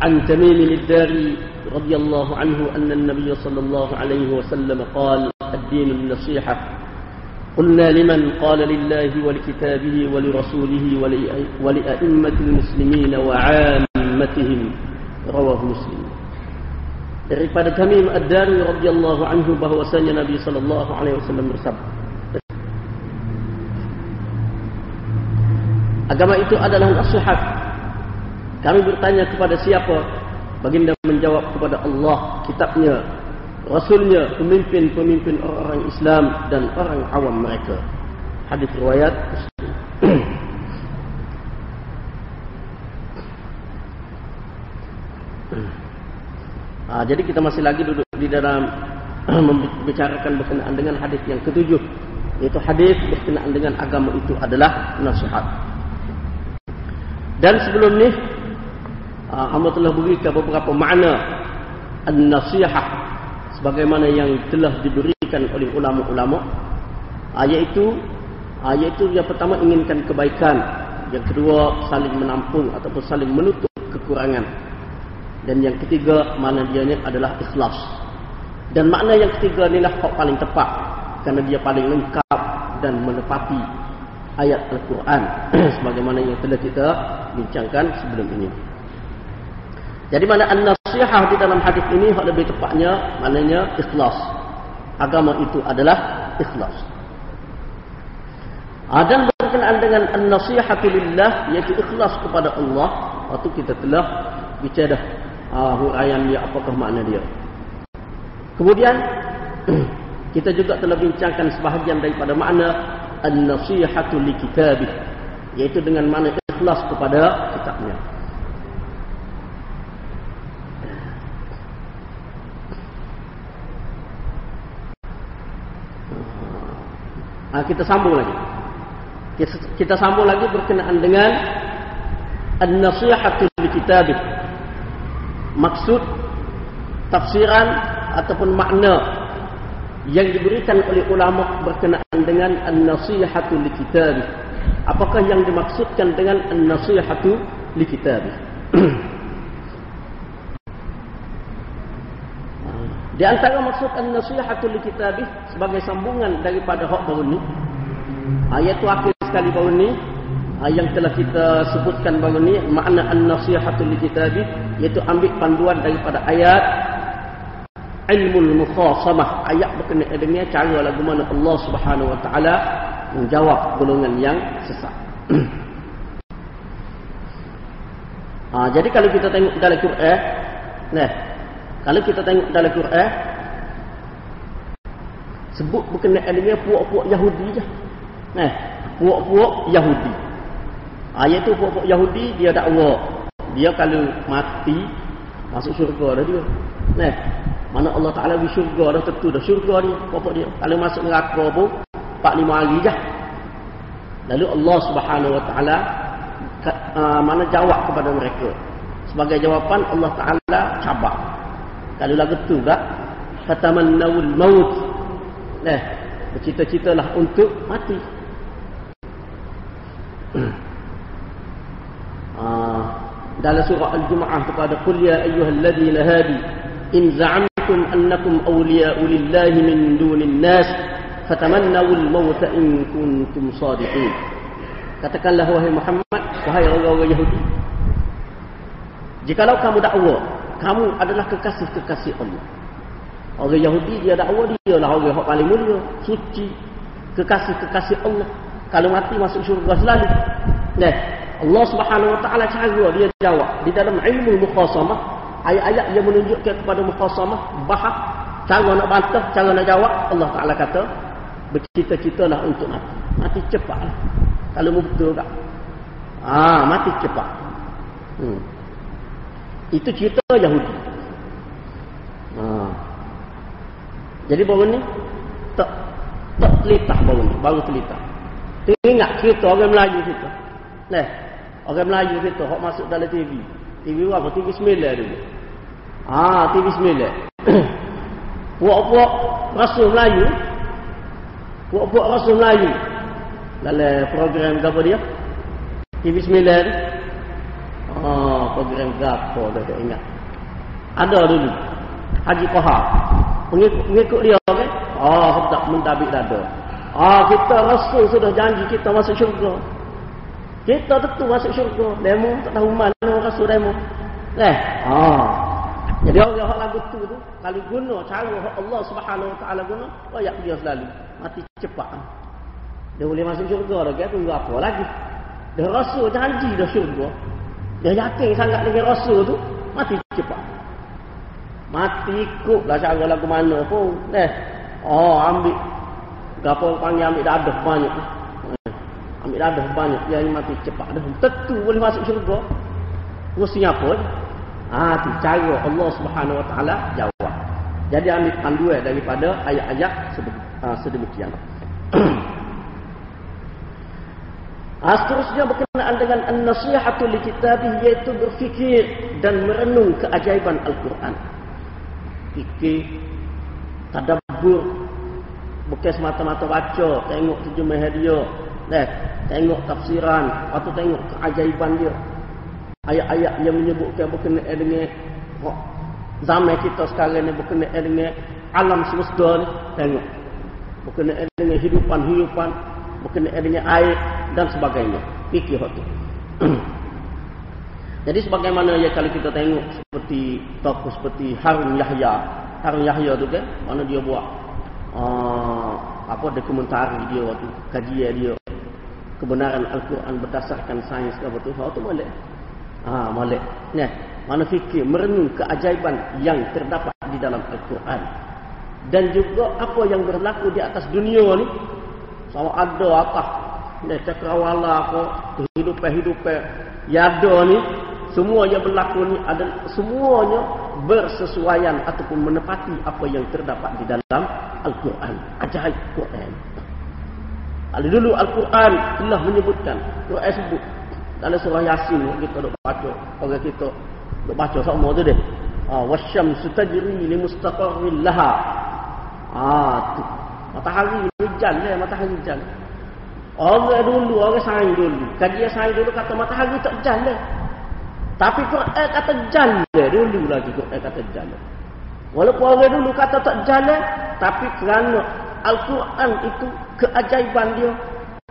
عن تميم الداري رضي الله عنه أن النبي صلى الله عليه وسلم قال الدين النصيحة. قلنا لمن؟ قال لله ولكتابه ولرسوله ولأئمة المسلمين وعامتهم. رواه مسلم. Daripada Tamim Ad-Dari radhiyallahu anhu bahwasanya Nabi sallallahu alaihi wasallam bersabda Agama itu adalah nasihat. Kami bertanya kepada siapa? Baginda menjawab kepada Allah, kitabnya, rasulnya, pemimpin-pemimpin orang Islam dan orang awam mereka. Hadis riwayat. Ha, jadi kita masih lagi duduk di dalam membicarakan berkenaan dengan hadis yang ketujuh. Yaitu hadis berkenaan dengan agama itu adalah nasihat. Dan sebelum ni ah, hamba telah berikan beberapa makna an-nasihah sebagaimana yang telah diberikan oleh ulama-ulama ah, iaitu ah, iaitu yang pertama inginkan kebaikan yang kedua saling menampung ataupun saling menutup kekurangan dan yang ketiga makna dia ni adalah ikhlas dan makna yang ketiga inilah yang paling tepat kerana dia paling lengkap dan menepati ayat Al-Quran sebagaimana yang telah kita bincangkan sebelum ini. Jadi mana an-nasihah di dalam hadis ini lebih tepatnya maknanya ikhlas. Agama itu adalah ikhlas. Dan berkenaan dengan an-nasihatu lillah iaitu ikhlas kepada Allah waktu kita telah bicara uh, huraian dia apakah makna dia. Kemudian kita juga telah bincangkan sebahagian daripada makna an-nasihatu li kitabih yaitu dengan mana ikhlas kepada Nah, kita sambung lagi. Kita, kita sambung lagi berkenaan dengan an-nasihatu li kitabih. Maksud tafsiran ataupun makna yang diberikan oleh ulama berkenaan dengan an-nasihatu li kitab. Apakah yang dimaksudkan dengan an-nasihatu li kitab? Di antara maksud an-nasihatu li kitab sebagai sambungan daripada hak baru ni ayat akhir sekali baru ni yang telah kita sebutkan baru ni makna an-nasihatu li kitab iaitu ambil panduan daripada ayat ilmu mukhasamah ayat berkenaan dengan cara lagu mana Allah Subhanahu wa taala menjawab golongan yang sesat. ha, jadi kalau kita tengok dalam Quran, nah, kalau kita tengok dalam Quran sebut berkenaan dengan puak-puak Yahudi je. Nah, puak-puak Yahudi. Ayat tu puak-puak Yahudi dia dakwa dia kalau mati masuk syurga dah dia. Nah, mana Allah Ta'ala di syurga dah tentu dah syurga ni. Bapak dia. Kalau masuk neraka pun. 4-5 hari je. Lalu Allah Subhanahu Wa Ta'ala. Uh, mana jawab kepada mereka. Sebagai jawapan Allah Ta'ala cabar. Kalau lagu tu juga fatamannaul maut. Eh, nah, bercita-citalah untuk mati. Ah, dalam surah al-jumuah kepada qul ya ayyuhalladzina hadi in za'amtum annakum awliya'u lillahi min dunin nas fatamannaw al-maut in kuntum sadiqin katakanlah wahai Muhammad wahai orang-orang Yahudi jikalau kamu dakwa kamu adalah kekasih-kekasih Allah. Orang Yahudi dia dakwa dia lah orang yang paling mulia, suci, kekasih-kekasih Allah. Kalau mati masuk syurga selalu. Nah, Allah Subhanahu wa taala cara dia jawab di dalam ilmu mukhasamah ayat-ayat yang menunjukkan kepada mukhasamah bahas cara nak bantah cara nak jawab Allah Taala kata bercita-citalah untuk mati mati cepatlah kalau mu betul tak ah mati cepat hmm. Itu cerita Yahudi ha. jadi baru ni tak tak telitah baru ni baru telitah teringat cerita orang Melayu kita nah orang Melayu kita hok masuk dalam TV TV apa? TV sembilan dulu. Ah, TV sembilan. Puak-puak rasul Melayu. Puak-puak rasul Melayu. Dalam program apa dia? TV sembilan. Ah, program gapo dah tak ingat. Ada dulu. Haji. Pengikut, pengikut dia kan? Oh, tak mentabik dada. Ah, kita rasul sudah janji kita masuk syurga. Kita tentu masuk syurga. Demo tak tahu mana rasul demo. Eh, ah. Jadi orang yang lagu tu tu, kalau guna cara Allah Subhanahu Wa Taala guna, royak dia selalu. Mati cepat. Dia boleh masuk syurga dah, dia tunggu apa lagi? Dah rasul janji dah syurga. Dia yakin sangat dengan rasul tu, mati cepat. Mati ikut lah cara lagu mana pun. Eh, oh ambil Gapo panggil ambil dadah banyak. Ambil dadah banyak. Dia mati cepat. Dah. Tentu boleh masuk syurga. Mestinya apa? Ah, tu cara Allah Subhanahu Wa Taala jawab. Jadi ambil panduan daripada ayat-ayat ah, sedemikian. ah, seterusnya berkenaan dengan an-nasihatu li kitabih iaitu berfikir dan merenung keajaiban Al-Quran. Fikir, tadabbur, bukan semata-mata baca tengok terjemah dia eh tengok tafsiran atau tengok keajaiban dia ayat-ayat yang menyebutkan berkenaan dengan oh, zaman kita sekarang ni berkenaan dengan alam semesta ni tengok berkenaan dengan hidupan-hidupan berkenaan dengan air dan sebagainya. Fikir tu. Jadi sebagaimana ya kalau kita tengok seperti tokoh seperti Harun Yahya. Harun Yahya tu kan mana dia buat uh, apa dokumentari dia waktu kajian dia. Kebenaran Al-Quran berdasarkan sains ke betul oh, tu molek. Ha molek. Ya mana fikir merenung keajaiban yang terdapat di dalam Al-Quran. Dan juga apa yang berlaku di atas dunia ni sama ada apa ni cakrawala apa kehidupan-hidupan yang ada ni semua yang berlaku ni adalah semuanya bersesuaian ataupun menepati apa yang terdapat di dalam Al-Quran. Ajaib Quran. Kalau dulu Al-Quran telah menyebutkan, Quran sebut dalam surah Yasin kita dok baca, orang kita dok baca semua tu deh. Ah wasyamsu tajri li mustaqarrin laha. Ah tu. Matahari hujan lah, matahari hujan. Orang dulu, orang sains dulu. Kajian sains dulu kata matahari tak jalan. Tapi Quran kata jalan dulu lagi Quran kata jalan. Walaupun orang dulu kata tak jalan, tapi kerana Al-Quran itu keajaiban dia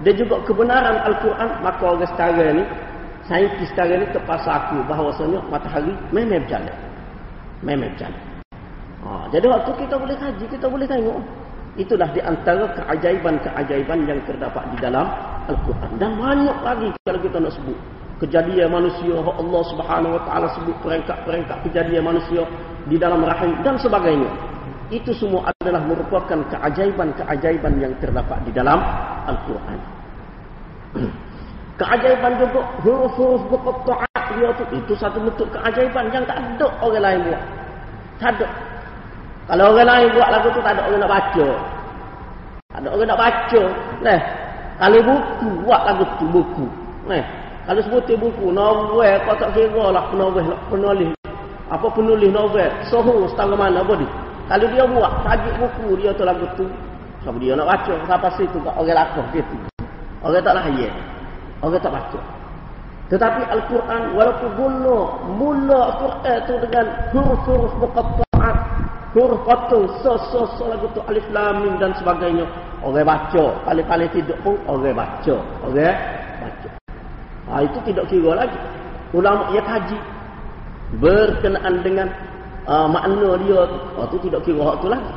dan juga kebenaran Al-Quran, maka orang sekarang ni, saintis sekarang ni terpaksa aku bahawasanya matahari memang berjalan. Memang berjalan. Ha, jadi waktu kita boleh kaji, kita boleh tengok. Itulah di antara keajaiban-keajaiban yang terdapat di dalam Al-Quran. Dan banyak lagi kalau kita nak sebut kejadian manusia Allah Subhanahu wa taala sebut perangkat-perangkat kejadian manusia di dalam rahim dan sebagainya. Itu semua adalah merupakan keajaiban-keajaiban yang terdapat di dalam Al-Quran. Keajaiban juga huruf-huruf berqatta'at dia tu itu satu bentuk keajaiban yang tak ada orang lain buat. Tak ada kalau orang lain buat lagu tu tak ada orang nak baca tak ada orang nak baca nah kalau buku buat lagu tu buku nah kalau sebutin buku, novel, kau tak kira lah novel, penulis. Apa penulis novel, sohu setengah mana dia. Kalau dia buat, tajuk buku dia tu lagu tu. Siapa dia nak baca, siapa situ kat orang lakuh gitu. Orang tak lahir. Orang tak baca. Tetapi Al-Quran, walaupun mula, mula Al-Quran tu dengan huruf-huruf muqatta'at, huruf patung, so, so, so lagu tu, alif, lam, dan sebagainya. Orang baca, paling-paling tidak pun orang baca. Orang baca. Ha, itu tidak kira lagi. Ulama yang kaji berkenaan dengan uh, makna dia tu. Ha, itu tidak kira hak tu lagi.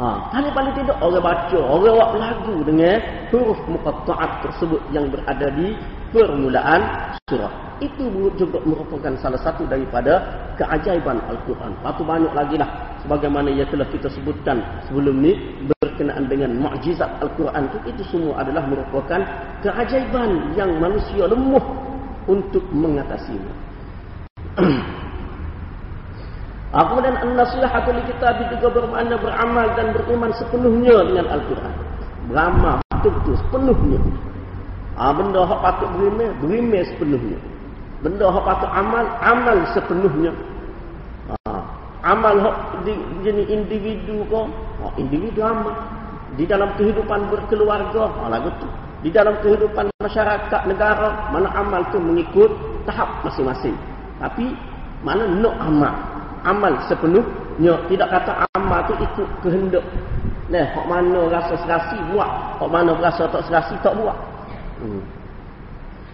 Ha, paling-paling tidak orang baca, orang buat lagu dengan huruf muqatta'at tersebut yang berada di permulaan surah. Itu juga merupakan salah satu daripada keajaiban Al-Quran. Lepas banyak lagi lah. Sebagaimana yang telah kita sebutkan sebelum ni berkenaan dengan mukjizat Al-Quran itu, itu semua adalah merupakan keajaiban yang manusia lemah untuk mengatasinya. Kemudian an-nasihatu li kitab juga bermakna beramal dan beriman sepenuhnya dengan Al-Quran. Beramal betul-betul sepenuhnya. Ha, benda yang patut beriman, beriman sepenuhnya. Benda yang patut amal, amal sepenuhnya. Ha, amal yang di, jenis individu kau, ha, individu amal. Di dalam kehidupan berkeluarga, ha, lagu tu. Di dalam kehidupan masyarakat negara, mana amal tu mengikut tahap masing-masing. Tapi mana nak amal. Amal sepenuhnya. Tidak kata amal tu ikut kehendak. Nah, hak mana rasa serasi buat. Hak mana rasa tak serasi tak buat. Hmm.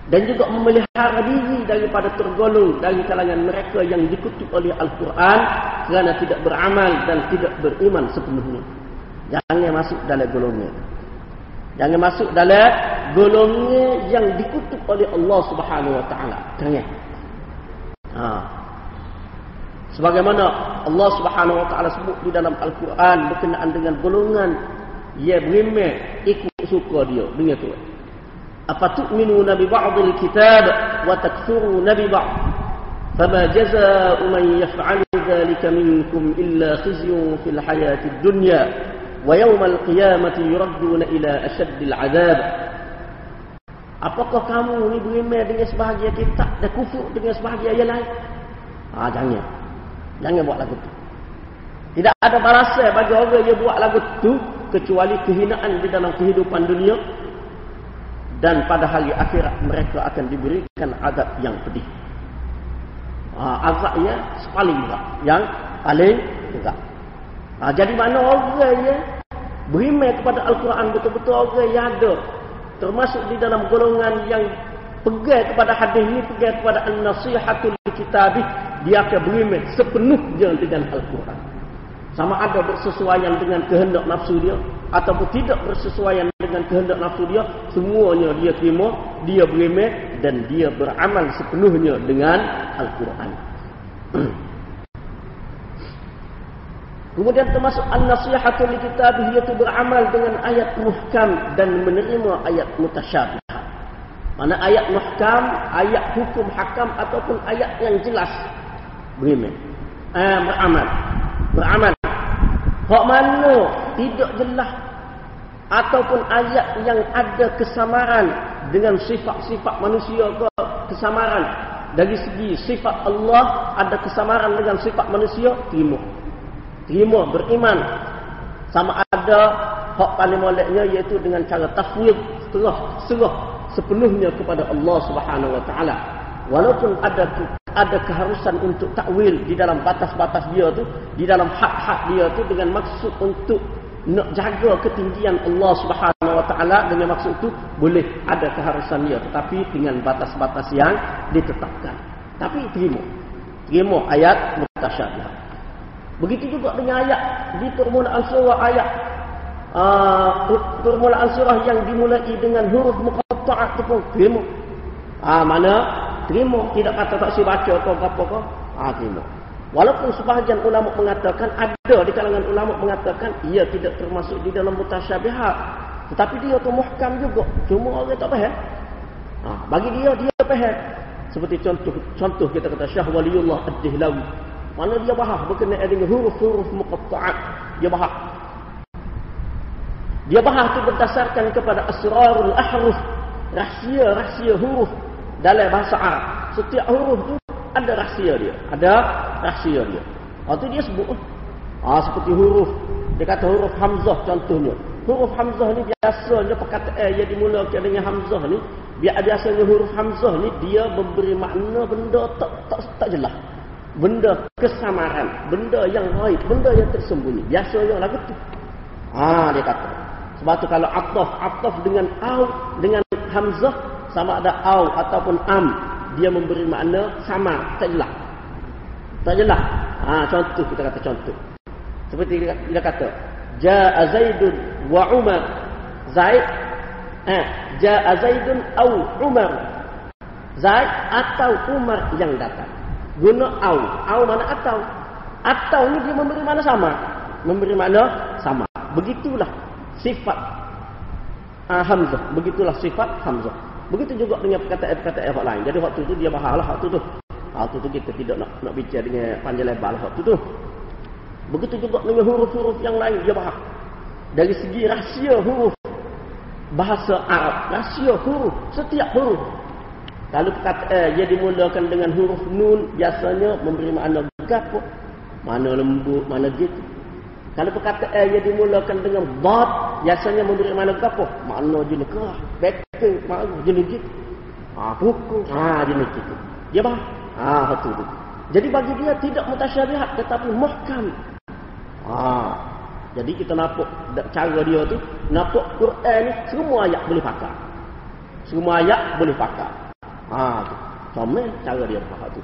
Dan juga memelihara diri daripada tergolong dari kalangan mereka yang dikutuk oleh Al-Quran kerana tidak beramal dan tidak beriman sepenuhnya. Jangan masuk dalam golongnya. Jangan masuk dalam golongnya yang dikutuk oleh Allah Subhanahu Wa Taala. Jangan. Ha. Sebagaimana Allah Subhanahu Wa Taala sebut di dalam Al-Quran berkenaan dengan golongan ia berimeh ikut suka dia dengan tu. أفتؤمنون ببعض الكتاب وتكفرون ببعض فما جزاء من يفعل ذلك منكم إلا خزي في الحياة الدنيا ويوم القيامة يردون إلى أشد العذاب Apakah kamu ni beriman dengan sebahagian kitab dan kufur dengan sebahagian yang lain? Ah, jangan. Jangan buat lagu tu. Tidak ada balasan bagi orang yang buat lagu tu kecuali kehinaan di dalam kehidupan dunia dan pada hari akhirat mereka akan diberikan azab yang pedih. Ha, azabnya paling berat. Yang paling berat. Ha, jadi mana orang ya beriman kepada Al-Quran betul-betul orang yang ada. Termasuk di dalam golongan yang pegang kepada hadis ini, pegang kepada An-Nasihatul Kitabih. Dia akan beriman sepenuhnya dengan Al-Quran. Sama ada bersesuaian dengan kehendak nafsu dia ataupun tidak bersesuaian dengan kehendak nafsu dia semuanya dia terima dia beriman dan dia beramal sepenuhnya dengan Al-Quran. Kemudian termasuk an-nasihatul li kitabih iaitu beramal dengan ayat muhkam dan menerima ayat mutasyabih. Mana ayat muhkam ayat hukum hakam ataupun ayat yang jelas. Beriman eh, beramal. Beramal Hak mana? Tidak jelas ataupun ayat yang ada kesamaran dengan sifat-sifat manusia ke? Kesamaran. Dari segi sifat Allah ada kesamaran dengan sifat manusia? Terima. Terima beriman. Sama ada hak paling moleknya iaitu dengan cara tafwid serah serah sepenuhnya kepada Allah Subhanahu wa taala walaupun ada ada keharusan untuk takwil di dalam batas-batas dia tu, di dalam hak-hak dia tu dengan maksud untuk nak jaga ketinggian Allah Subhanahu Wa Taala dengan maksud itu boleh ada keharusan dia tetapi dengan batas-batas yang ditetapkan. Tapi terima. Terima ayat mutasyabih. Begitu juga dengan ayat di permulaan surah ayat uh, permulaan surah yang dimulai dengan huruf muqatta'ah itu pun terima. Ah mana terima. Tidak kata tak si baca apa apa ah terima. Walaupun sebahagian ulama mengatakan ada di kalangan ulama mengatakan ia tidak termasuk di dalam mutasyabihat. Tetapi dia tu muhkam juga. Cuma orang tak faham. Ha, bagi dia dia faham. Seperti contoh contoh kita kata Syah Waliullah Ad-Dihlawi. Mana dia bahas berkenaan dengan huruf-huruf muqatta'at. Dia bahas. Dia bahas itu berdasarkan kepada asrarul ahruf. Rahsia-rahsia huruf dalam bahasa Arab setiap huruf tu ada rahsia dia. Ada rahsia dia. Waktu dia sebut. Ah seperti huruf. Dia kata huruf hamzah contohnya. Huruf hamzah ni biasanya perkataan yang dimulakan dengan hamzah ni biasanya huruf hamzah ni dia memberi makna benda tak tak tak jelas. Benda kesamaran. Benda yang raib benda yang tersembunyi. Biasanya lagu tu. Ah dia kata. Sebab tu kalau ataf ataf dengan au dengan hamzah sama ada au ataupun am dia memberi makna sama tak jelas. Tak jelas. Ha, contoh kita kata contoh. Seperti dia kata jaa zaidun wa umar. Zaid eh jaa zaidun au umar. Zaid atau umar yang datang. Guna au. Au mana atau? Atau ni dia memberi makna sama. Memberi makna sama. Begitulah sifat uh, hamzah. Begitulah sifat hamzah Begitu juga dengan perkataan-perkataan yang lain. Jadi waktu itu dia bahalah waktu itu. Waktu itu kita tidak nak nak bicara dengan panjang lebar lah waktu itu. Begitu juga dengan huruf-huruf yang lain dia bahas. Dari segi rahsia huruf bahasa Arab, rahsia huruf setiap huruf. Kalau perkataan eh, dia dimulakan dengan huruf nun biasanya memberi makna gapo, mana lembut, mana gitu. Kalau perkataan eh, yang dimulakan dengan bad, biasanya memberi mana apa? Makna jenis kerah, betul, makna jenis gitu. Ha, pukul, ha, jenis gitu. Dia faham. Ha, betul tu. Jadi bagi dia tidak mutasyabihat tetapi muhkam. Ha. Jadi kita nampak cara dia tu, nampak Quran ni semua ayat boleh pakai. Semua ayat boleh pakai. Ha tu. Comel cara dia pakai tu.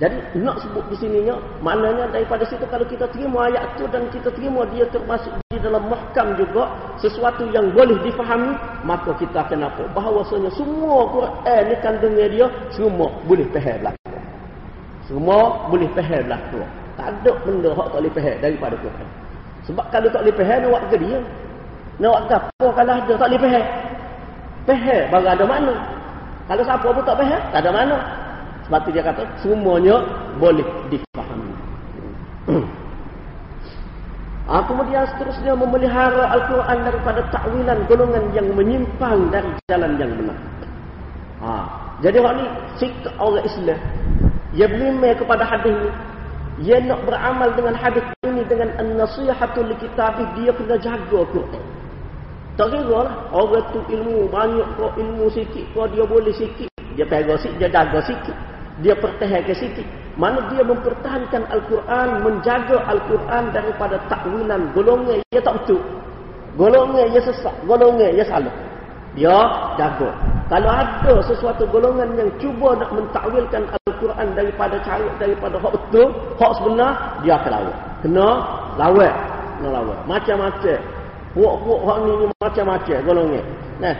Jadi nak sebut di sininya maknanya daripada situ kalau kita terima ayat tu dan kita terima dia termasuk di dalam mahkam juga sesuatu yang boleh difahami maka kita akan nampak bahawasanya semua Quran ni kandungnya dia semua boleh faham belaka. Semua boleh faham belaka. Tak ada benda hak tak boleh faham daripada Quran. Sebab kalau tak boleh faham nak ke dia? Nak buat apa kalau ada tak boleh faham? Faham baru ada makna. Kalau siapa pun tak faham, tak ada makna. Sebab tu dia kata semuanya boleh difahami. ha, kemudian seterusnya memelihara Al-Quran daripada takwilan golongan yang menyimpang dari jalan yang benar. Ha, jadi orang ni sikap orang Islam. Dia beriman kepada hadis ni. Dia nak beramal dengan hadis ini dengan an-nasihatul kitabih dia kena jaga Quran. Tak kira lah. Orang tu ilmu banyak kok ilmu sikit kok dia boleh sikit. Dia pegang sikit, dia jaga sikit dia pertahankan sikit mana dia mempertahankan Al-Quran menjaga Al-Quran daripada takwilan golongnya ia tak betul. Golongnya ia sesat golongnya ia salah. Dia jaga. Kalau ada sesuatu golongan yang cuba nak mentakwilkan Al-Quran daripada cara daripada hak betul hak sebenar dia akan lawan. Kena lawan. Kena lawan. Macam-macam. Puak-puak hak ni macam-macam golongnya nah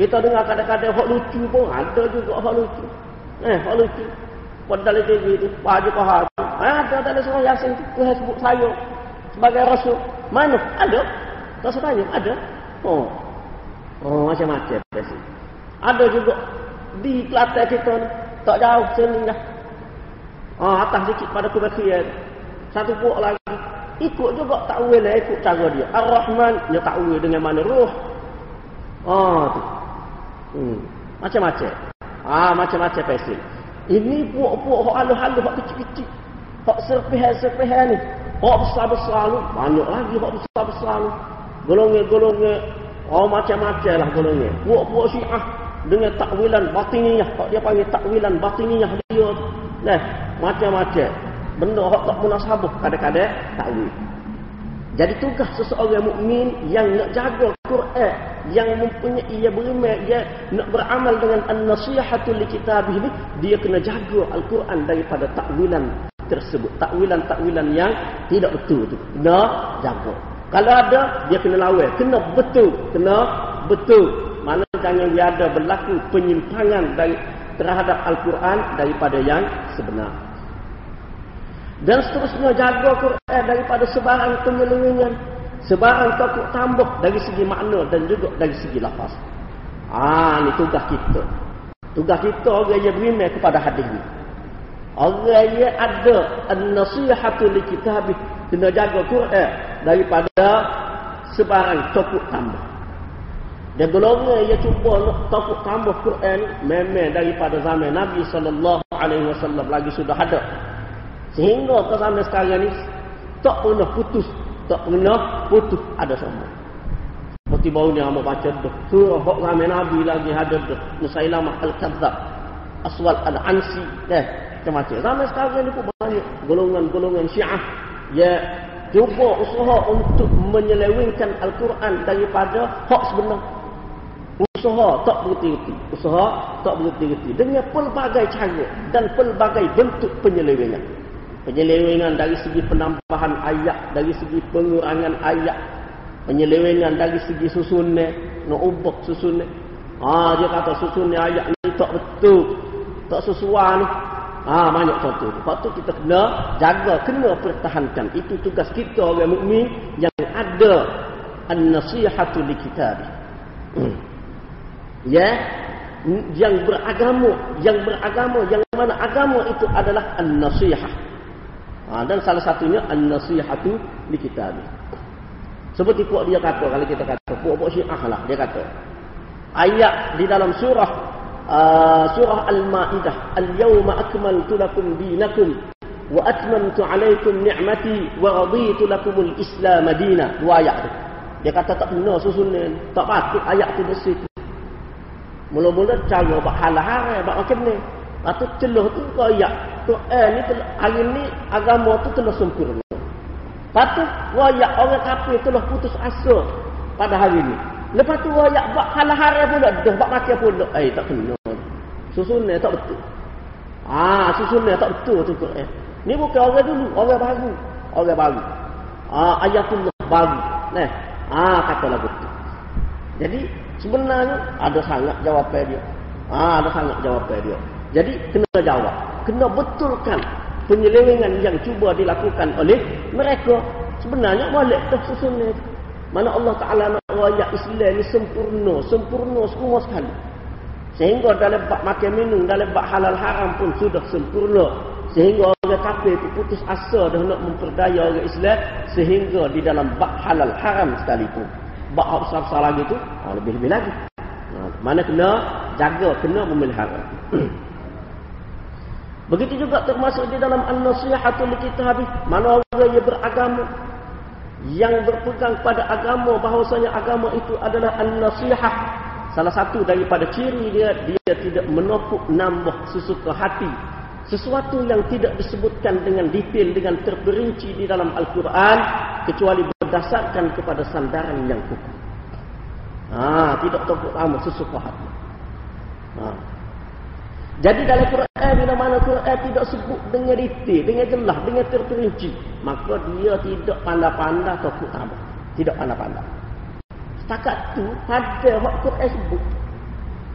kita dengar kadang-kadang hak lucu pun ada juga hak lucu Eh, hak lucu. Padahal itu gitu, baju kohar. Ada dalam surah Yasin tu Tuhan sebut saya sebagai rasul. Mana? Ada. Tak saya ada. Oh. Oh, macam-macam biasa. Ada juga di Kelantan kita. Tak jauh sini dah. Oh, atas sikit pada kebakian. Satu puak lagi. Ikut juga takwil lah, ikut cara dia. Ar-Rahman, dia takwil dengan mana ruh. Oh, tu. Hmm. Macam-macam. Ah macam-macam pesil. Ini puak-puak hok halus-halus hok kecil-kecil. Hok serpihan-serpihan ni. Hok besar-besar ni. Banyak lagi hok besar-besar ni. Golongan-golongan. Oh macam-macam lah golongan. Puak-puak syiah. Dengan takwilan batiniyah. Hok dia panggil takwilan batiniyah dia. Nah, macam-macam. Benda hok tak munasabah. Kadang-kadang takwil. Jadi tugas seseorang mukmin yang nak jaga Quran, yang mempunyai ia beriman, ia nak beramal dengan an-nasihatul kitabih ini, dia kena jaga Al-Quran daripada takwilan tersebut. Takwilan-takwilan yang tidak betul itu. Kena jaga. Kalau ada, dia kena lawan. Kena betul. Kena betul. Mana jangan dia ada berlaku penyimpangan dari terhadap Al-Quran daripada yang sebenar dan seterusnya jaga Quran daripada sebarang penyelewengan sebarang takut tambah dari segi makna dan juga dari segi lafaz. Ah ni tugas kita. Tugas kita orang yang beriman kepada hadis ni. Orang yang ada an-nasihatu li kitabih. Kena jaga Quran daripada sebarang takut tambah. Dan golongan yang cuba nak takut tambah Quran memang daripada zaman Nabi sallallahu alaihi wasallam lagi sudah ada Sehingga ke sampai sekarang ni tak pernah putus, tak pernah putus ada semua. Seperti baru ni hamba baca dah. Surah hak ramai Nabi lagi ada dah. Musailamah Al-Kadzab. Aswal Al-Ansi. Eh, macam-macam. Sampai sekarang ni pun banyak golongan-golongan syiah. Ya, cuba usaha untuk menyelewengkan Al-Quran daripada hak sebenar. Usaha tak berhenti-henti. Usaha tak berhenti-henti. Dengan pelbagai cara dan pelbagai bentuk penyelewengan penyelewengan dari segi penambahan ayat dari segi pengurangan ayat penyelewengan dari segi susunnya nak ubah susunnya. Ha, dia kata susunnya ayat ni tak betul. Tak sesuai ni. Ha, banyak contoh. Sebab tu kita kena jaga kena pertahankan. Itu tugas kita orang mukmin yang ada an-nasihatu li kitab hmm. ya? Yang beragama yang beragama yang mana agama itu adalah an-nasihah Ha, dan salah satunya an-nasihatu li kitab. Seperti puak dia kata kalau kita kata puak-puak Syiah lah dia kata. Ayat di dalam surah uh, surah Al-Maidah, "Al-yawma akmaltu lakum dinakum wa atmamtu 'alaykum ni'mati wa raditu lakumul Islam madina." Dua ayat tu. Dia kata tak benar susunan, tak patut ayat tu bersih. Mula-mula cara buat halah buat macam ni. Lepas celuh tu royak. Quran ni hari ni agama tu telah sempurna. Lepas tu royak orang kafir telah putus asa pada hari ni. Lepas tu royak buat halah-harai pula. Dah buat makan pula. Eh tak kena. Susunnya tak betul. Ah, susunnya tak betul tu Quran. Ni bukan orang dulu, orang baru. Orang baru. Ah, ayatullah baru. Nah, ah kata lagu tu. Jadi sebenarnya ada sangat jawapan dia. Ah, ada sangat jawapan dia. Jadi kena jawab. Kena betulkan penyelewengan yang cuba dilakukan oleh mereka. Sebenarnya balik tu susunnya. Mana Allah Ta'ala nak rakyat Islam ni sempurna. Sempurna semua sekali. Sehingga dalam bak makan minum, dalam bak halal haram pun sudah sempurna. Sehingga orang kafir itu putus asa dah nak memperdaya orang Islam. Sehingga di dalam bak halal haram sekalipun. Bak besar-besar lagi tu, oh, lebih-lebih lagi. Mana kena jaga, kena memelihara. Begitu juga termasuk di dalam an-nasihatul kitabih. Mana orang yang beragama yang berpegang pada agama bahawasanya agama itu adalah an-nasihah. Salah satu daripada ciri dia dia tidak menopuk nambah sesuka hati. Sesuatu yang tidak disebutkan dengan detail dengan terperinci di dalam Al-Quran kecuali berdasarkan kepada sandaran yang kukuh. Ha, tidak topuk nambah sesuka hati. Ha. Jadi dalam Quran bila mana Quran tidak sebut dengan detail, dengan jelas, dengan terperinci, maka dia tidak pandai-pandai atau apa. Tidak pandai-pandai. Setakat tu pada hak Quran sebut.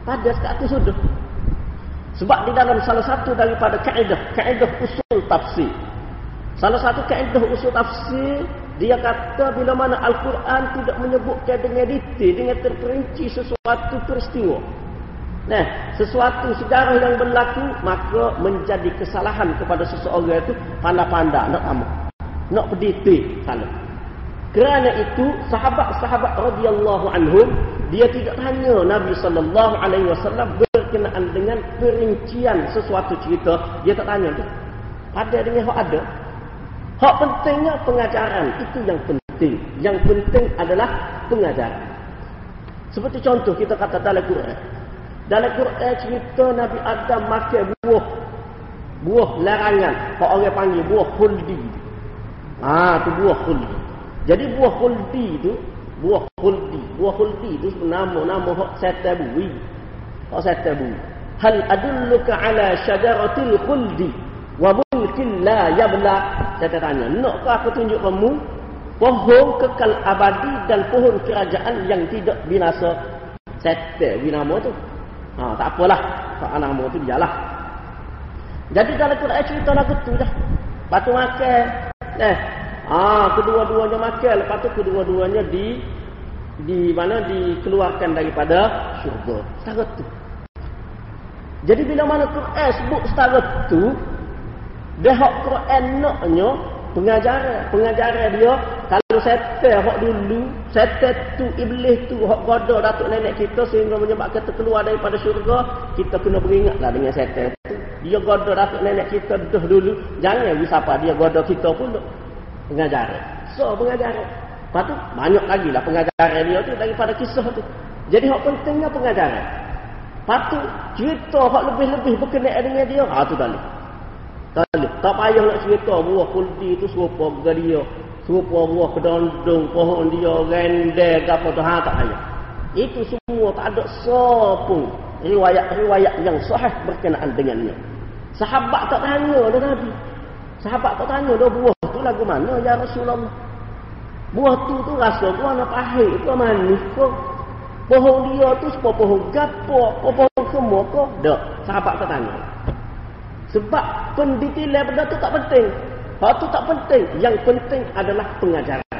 Pada setakat tu sudah. Sebab di dalam salah satu daripada kaedah, kaedah usul tafsir. Salah satu kaedah usul tafsir, dia kata bila mana Al-Quran tidak menyebutkan dengan detail, dengan terperinci sesuatu peristiwa. Nah, sesuatu sejarah yang berlaku maka menjadi kesalahan kepada seseorang itu pandai-pandai nak amal. Nak berdetail salah. Kerana itu sahabat-sahabat radhiyallahu anhum dia tidak tanya Nabi sallallahu alaihi wasallam berkenaan dengan perincian sesuatu cerita, dia tak tanya tu. Ada dengan hak ada. Hak pentingnya pengajaran itu yang penting. Yang penting adalah pengajaran. Seperti contoh kita kata dalam Quran. Dalam Quran cerita Nabi Adam makan buah. Buah larangan. Kalau orang panggil buah khuldi. Ah, tu buah khuldi. Jadi buah khuldi tu, buah khuldi. Buah khuldi tu nama nama hak setan bui. Hak setan bui. Hal adulluka ala syajaratil khuldi wa mulkin la yabla. Saya tanya, nakkah aku tunjuk kamu pohon kekal abadi dan pohon kerajaan yang tidak binasa? Setan bui nama tu. Ha, tak apalah. Tak anak nama tu dialah. Jadi dalam Quran cerita lagu tu dah. Lepas tu makan. Eh. Ha, kedua-duanya makan. Lepas tu kedua-duanya di di mana dikeluarkan daripada syurga. Setara tu. Jadi bila mana Quran sebut setara tu. Dia hak Quran naknya pengajaran. Pengajaran dia setan hak dulu, setan tu iblis tu hak goda datuk nenek kita sehingga menyebabkan kita keluar daripada syurga, kita kena beringatlah dengan setan tu. Dia goda datuk nenek kita dah dulu, jangan siapa dia goda kita pun pengajaran. So pengajaran. Lepas tu banyak lagi lah pengajaran dia tu daripada kisah tu. Jadi hak pentingnya pengajaran. Lepas tu cerita hak lebih-lebih berkenaan dengan dia, ha tu boleh. Tak payah nak cerita buah kuldi tu serupa dengan dia serupa buah kedondong pohon dia rendel ke apa tu ha tak payah itu semua tak ada sopun riwayat-riwayat yang sahih berkenaan dengannya. Sahabat tak tanya dah Nabi. Sahabat tak tanya dah buah tu lagu mana ya Rasulullah? Buah tu tu rasa buah nak pahit ke manis ke? Pohon dia tu sepuluh pohon gapo pohon semua ke? Tak sahabat tak tanya. Sebab pendetilan benda tu tak penting Hal itu tak penting. Yang penting adalah pengajaran.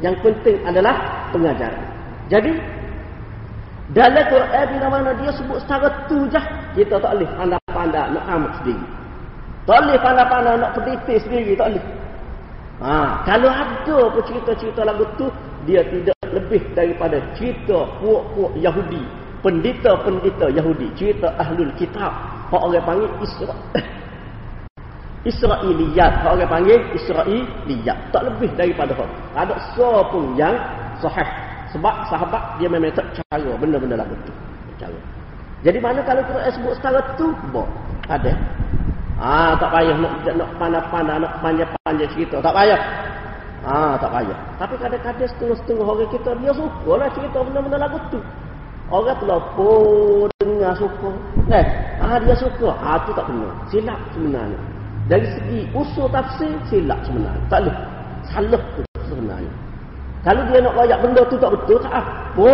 Yang penting adalah pengajaran. Jadi, dalam Quran bila mana dia sebut secara tu je, kita tak boleh pandai-pandai nak amat sendiri. Tak boleh pandai-pandai nak pediti sendiri, tak boleh. Ha, kalau ada apa cerita-cerita lagu tu, dia tidak lebih daripada cerita puak-puak Yahudi. Pendita-pendita Yahudi. Cerita Ahlul Kitab. Orang panggil Isra' Israiliyat. Orang panggil Israiliyat. Tak lebih daripada itu. Tak ada sopun yang sahih. Sebab sahabat dia memang tak cara benda-benda lah betul. Cara. Jadi mana kalau Quran sebut setara tu? Bo. Ada. Ah, tak payah nak nak pandai-pandai nak panjang-panjang cerita. Tak payah. Ah, tak payah. Tapi kadang-kadang setengah-setengah orang kita dia suka lah cerita benda-benda lagu tu. Orang tu lapor dengar suka. Eh, ah dia suka. Ah tu tak benar. Silap sebenarnya. Dari segi usul tafsir silap sebenarnya. Tak boleh. Salah tu sebenarnya. Kalau dia nak layak benda tu tak betul, tak apa.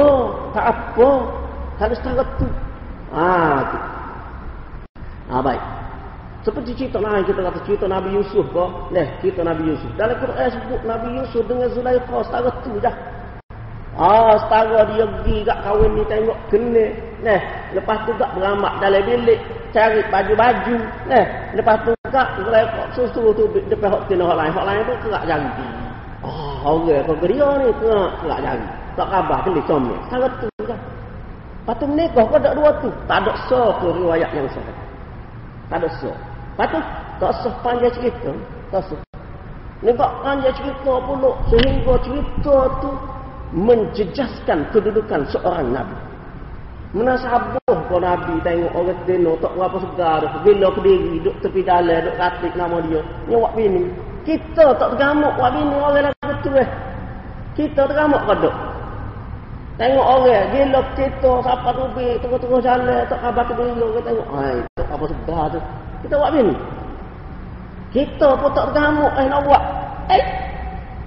Tak apa. Kalau setara tu. Ah, tu. Ah, baik. Seperti cerita lain kita kata cerita Nabi Yusuf kok. Leh, cerita Nabi Yusuf. Dalam Quran sebut Nabi Yusuf dengan Zulaikha setara tu dah. Ah, setara dia pergi kat kahwin ni tengok kena. Leh, lepas tu tak beramak dalam bilik cari baju-baju. Leh, lepas tu tak Zulaikha susu tu depan hok kena hok lain. Hok lain tu kerak jari. Oh, orang kau dia ni kerak kerak jari. Tak khabar kena comel. Setara tu dah. Patut menikah kau ada dua tu. Tak ada so ke riwayat yang sahih. Tak ada so. Patut tak sah panjang cerita. Tak sah. Nampak panjang cerita pula sehingga cerita tu menjejaskan kedudukan seorang Nabi. Menasabuh kau Nabi tengok orang dino tak berapa segar. Bila ke diri duduk tepi dalam, duduk katik nama dia. Nyawak bini. Kita tak tergamuk wak bini orang lagu tu eh. Kita tergamuk kau. Tengok orang, gila kita, siapa tu bi, tengok-tengok jalan, tak khabar ke diri, orang tengok, ay, tak apa segar tu. Kita buat bini. Kita pun tak tergamuk, eh nak buat. Eh,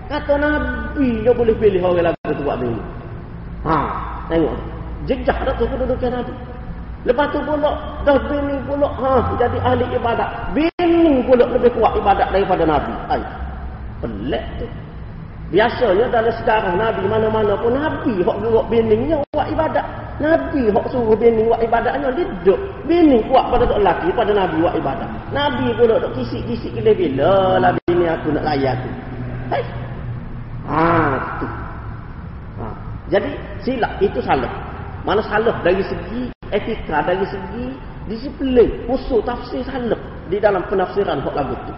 kata Nabi dia boleh pilih orang lagu tu buat bini. Ha, tengok. Jejak dah tu kedudukan Nabi. Lepas tu pula, dah bini pula, ha, jadi ahli ibadat. Bini pula lebih kuat ibadat daripada Nabi. Ay, pelik tu. Biasanya dalam sejarah Nabi mana-mana pun Nabi hok gerok bininya buat ibadat. Nabi hok suruh bini buat ibadatnya duduk. Bini kuat pada tok lelaki pada Nabi buat ibadat. Nabi pun dok kisik-kisik bila bila lah bini aku nak layan tu. Hai. Ha, tu. Ha. Jadi silap itu salah. Mana salah dari segi etika, dari segi disiplin, usul tafsir salah di dalam penafsiran hok lagu tu.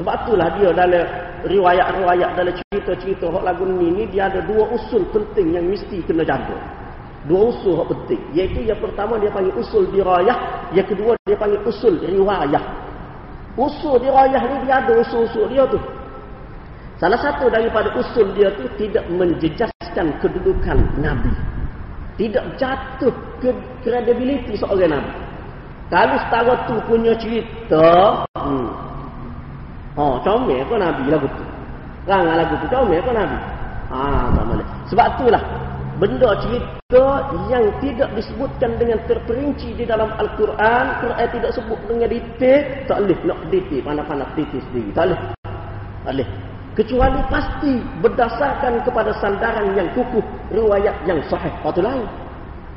Sebab itulah dia dalam riwayat-riwayat dalam cerita-cerita hak lagu ni ni dia ada dua usul penting yang mesti kena jaga. Dua usul hak penting. Iaitu yang pertama dia panggil usul dirayah, yang kedua dia panggil usul riwayah. Usul dirayah ni dia ada usul-usul dia tu. Salah satu daripada usul dia tu tidak menjejaskan kedudukan Nabi. Tidak jatuh ke kredibiliti seorang Nabi. Kalau setara tu punya cerita, hmm, Oh, comel kau Nabi lagu tu. Rang lagu tu comel kau Nabi. Ah, tak boleh. Sebab itulah benda cerita yang tidak disebutkan dengan terperinci di dalam Al-Quran, Quran tidak sebut dengan detail, tak boleh nak detail, pandai-pandai detail sendiri. Tak boleh. Tak boleh. Kecuali pasti berdasarkan kepada sandaran yang kukuh, riwayat yang sahih. Waktu lain.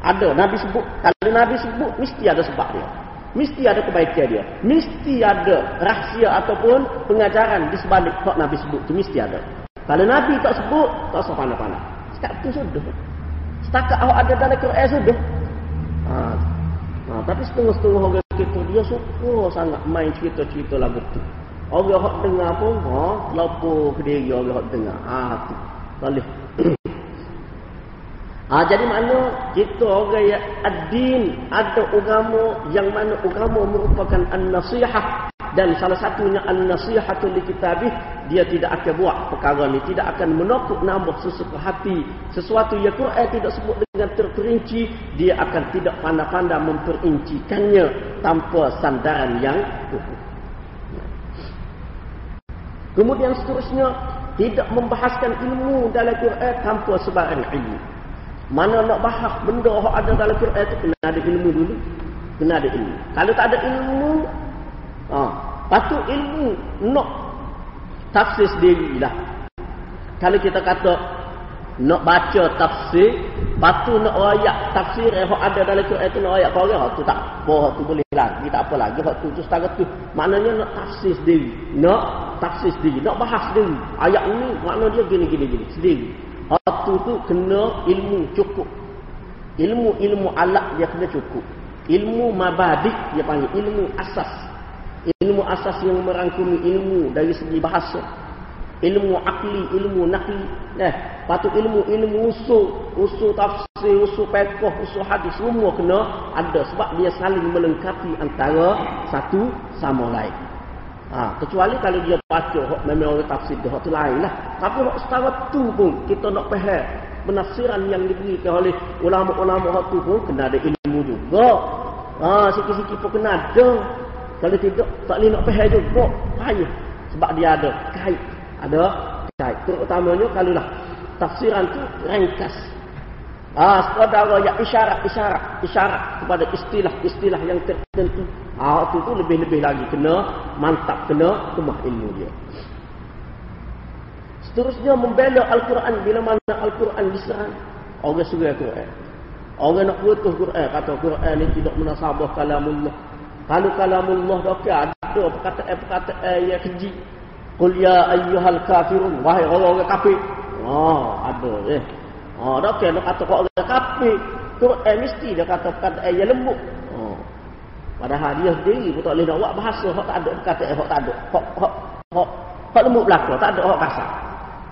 Ada Nabi sebut, kalau Nabi sebut mesti ada sebab dia. Mesti ada kebaikan dia. Mesti ada rahsia ataupun pengajaran di sebalik kok Nabi sebut tu mesti ada. Kalau Nabi tak sebut, tak usah pandai-pandai. Setakat tu sudah. Setakat awak ada dalam Quran sudah. Ha. ha. tapi setengah-setengah orang kita dia suka sangat main cerita-cerita lagu tu. Orang yang dengar pun, ha, lapor ke diri orang yang dengar. Ha, tu. Boleh. Ha, jadi mana kita orang yang ad-din ada agama yang mana agama merupakan an-nasihah dan salah satunya an-nasihatu li kitabih dia tidak akan buat perkara ni tidak akan menokuk nambah sesuatu hati sesuatu yang Quran tidak sebut dengan terperinci dia akan tidak pandai-pandai memperincikannya tanpa sandaran yang kukuh kemudian seterusnya tidak membahaskan ilmu dalam Quran tanpa sebarang ilmu mana nak bahas benda yang ada dalam Quran itu kena ada ilmu dulu. Kena ada ilmu. Kalau tak ada ilmu, ha, patut ilmu nak tafsir sendirilah. Kalau kita kata nak baca tafsir, patut nak ayat tafsir yang ada dalam Quran itu nak ayat kau orang tu tak apa tu boleh lagi tak apa lagi hak tu tu setara tu maknanya nak tafsir sendiri nak tafsir sendiri nak bahas sendiri ayat ini makna dia gini gini gini sendiri Hatu tu kena ilmu cukup. Ilmu-ilmu alat dia kena cukup. Ilmu mabadik dia panggil ilmu asas. Ilmu asas yang merangkumi ilmu dari segi bahasa. Ilmu akli, ilmu nakli, eh, patut ilmu ilmu usul, usul tafsir, usul fiqh, usul hadis semua kena ada sebab dia saling melengkapi antara satu sama lain. Ha, kecuali kalau dia baca hok memang orang tafsir dia tu lain lah. Tapi hok setara tu pun kita nak faham penafsiran yang diberikan oleh ulama-ulama hok tu pun kena ada ilmu juga. Ha, sikit-sikit pun kena ada. Kalau tidak tak boleh nak faham juga. Payah sebab dia ada kait ada kait. Terutamanya kalau lah tafsiran tu ringkas. Ah, sekadar ya isyarat, isyarat, isyarat kepada istilah-istilah yang tertentu. Ah, itu tu lebih-lebih lagi kena mantap, kena kemah ilmu dia. Seterusnya membela Al-Quran bila mana Al-Quran diserang. Orang suruh Al-Quran. Orang nak putus Quran, kata Quran ni tidak menasabah kalamullah. Kalau kalamullah dah ada perkataan-perkataan yang keji. Qul ya ayyuhal kafirun wahai orang-orang kafir. Oh, ada eh. Oh, dak kena kata kau orang kafir. Quran eh, mesti dia kata kata eh yang lembut. Oh. Padahal dia sendiri pun tak boleh nak buat bahasa hak tak ada kata eh hak tak ada. Hak hak hak hak lembut belaka tak ada hak kasar.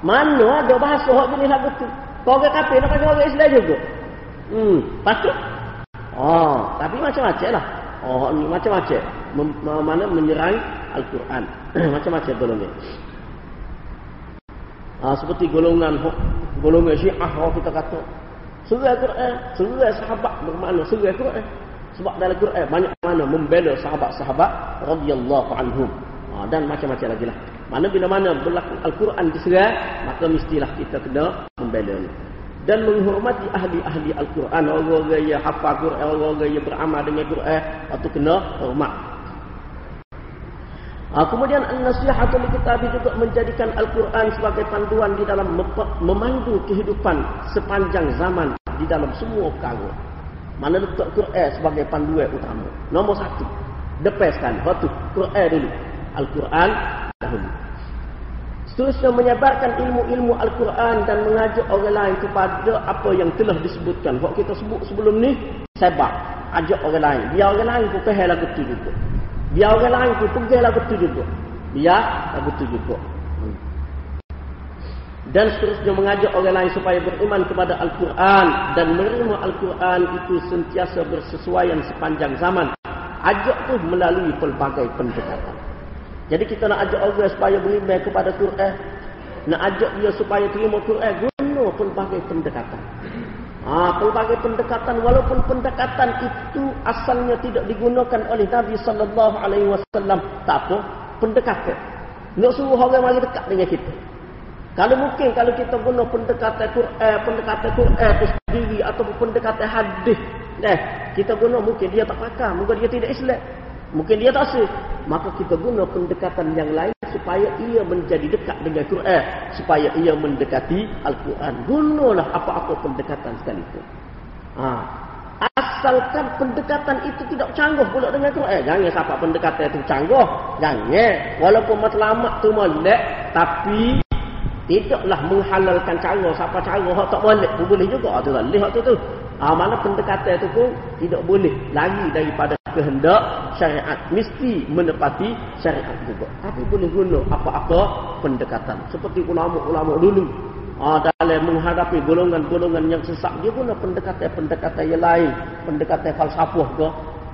Mana ada bahasa hak jenis lagu tu? Kau orang kafir nak kata orang Islam juga. Hmm, patut. Oh, tapi macam-macam lah. Oh, macam-macam. Mana menyerang Al-Quran. Macam-macam golongan. Ha, seperti golongan golongan Syiah kalau kita kata surah Quran, surah sahabat bermakna surah Quran. Sebab dalam Quran banyak mana membela sahabat-sahabat radhiyallahu anhum. Ha, dan macam-macam lagi lah. Mana bila mana berlaku Al-Quran diserang, maka mestilah kita kena membela ni. Dan menghormati ahli-ahli Al-Quran. Orang-orang yang hafal Quran, orang-orang yang beramal dengan Quran, atau kena hormat. Ha, kemudian an-nasihatul kitab juga menjadikan Al-Quran sebagai panduan di dalam memandu kehidupan sepanjang zaman di dalam semua perkara. Mana letak Quran sebagai panduan utama. Nombor satu. Depaskan. Waktu Quran dulu. Al-Quran dahulu. Seterusnya menyebarkan ilmu-ilmu Al-Quran dan mengajak orang lain kepada apa yang telah disebutkan. Waktu kita sebut sebelum ni, sebar. Ajak orang lain. Biar orang lain pun faham lagu tu juga. Biar orang lain pun pergilah betul juga. Biar betul juga. Hmm. Dan seterusnya mengajak orang lain supaya beriman kepada Al-Quran. Dan menerima Al-Quran itu sentiasa bersesuaian sepanjang zaman. Ajak tu melalui pelbagai pendekatan. Jadi kita nak ajak orang supaya beriman kepada Quran. Nak ajak dia supaya terima Quran. Guna pelbagai pendekatan. Ha, pelbagai pendekatan walaupun pendekatan itu asalnya tidak digunakan oleh Nabi sallallahu alaihi wasallam tak apa pendekatan. Nak suruh orang mari dekat dengan kita. Kalau mungkin kalau kita guna pendekatan Quran pendekatan Quran itu sendiri atau pendekatan hadis eh kita guna mungkin dia tak pakar mungkin dia tidak Islam mungkin dia tak sih maka kita guna pendekatan yang lain supaya ia menjadi dekat dengan Quran. Supaya ia mendekati Al-Quran. Gunalah apa-apa pendekatan sekalipun. Ha. asalkan pendekatan itu tidak canggih pula dengan Quran. Jangan siapa pendekatan itu canggih jangan. Walaupun matlamat tu molek tapi tidaklah menghalalkan cara. Siapa hak tak boleh boleh juga. Tu lihat tu tu ha, mana pendekatan itu pun tidak boleh lari daripada kehendak syariat. Mesti menepati syariat juga. Tapi boleh guna apa-apa pendekatan? Seperti ulama-ulama dulu. Ha, dalam menghadapi golongan-golongan yang sesat dia guna pendekatan-pendekatan yang lain. Pendekatan falsafah ke?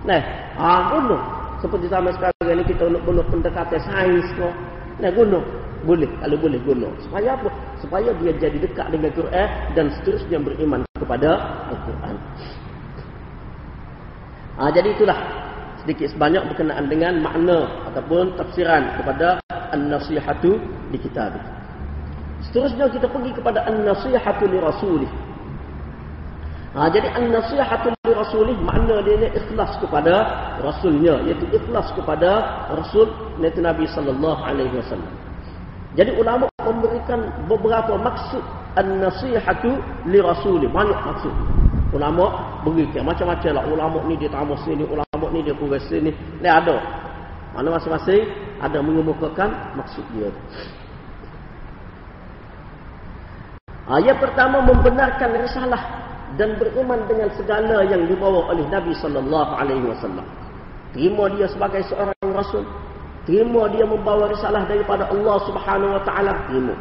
Nah ha, guna. Seperti sama sekarang ni kita guna pendekatan sains ke? Nah guna boleh kalau boleh guna supaya apa supaya dia jadi dekat dengan Quran dan seterusnya beriman kepada Al-Quran Ha, jadi itulah sedikit sebanyak berkenaan dengan makna ataupun tafsiran kepada an-nasihatu di kitab. Seterusnya kita pergi kepada an-nasihatu li rasulih. Ha, jadi an-nasihatu li rasulih makna dia ni ikhlas kepada rasulnya iaitu ikhlas kepada rasul Nabi sallallahu alaihi wasallam. Jadi ulama memberikan beberapa maksud. An-nasihatu li rasulih. Banyak maksud. Ulama berikan macam-macam lah. Ulama ni dia tamu sini ulama ni dia kurang sini. Ni ada. Mana masing-masing? Ada mengemukakan maksud dia. Ayat pertama membenarkan risalah dan beriman dengan segala yang dibawa oleh Nabi sallallahu alaihi wasallam. Terima dia sebagai seorang rasul Terima dia membawa risalah daripada Allah Subhanahu Wa Taala. Terima.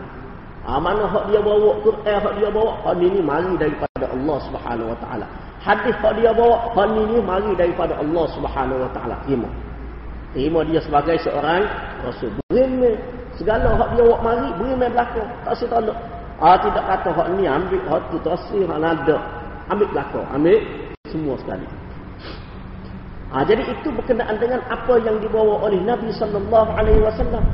Ha, mana hak dia bawa Quran, hak dia bawa, hak ini mari daripada Allah Subhanahu Wa Taala. Hadis hak dia bawa, hak ini mari daripada Allah Subhanahu Wa Taala. Terima. Terima dia sebagai seorang rasul. Beriman. Segala hak dia bawa mari, beriman belakang. Tak usah tolak. Ah tidak kata hak ni ambil hak tu tasir hak nada. Ambil belakang, ambil semua sekali. Ha, jadi itu berkenaan dengan apa yang dibawa oleh Nabi sallallahu alaihi wasallam.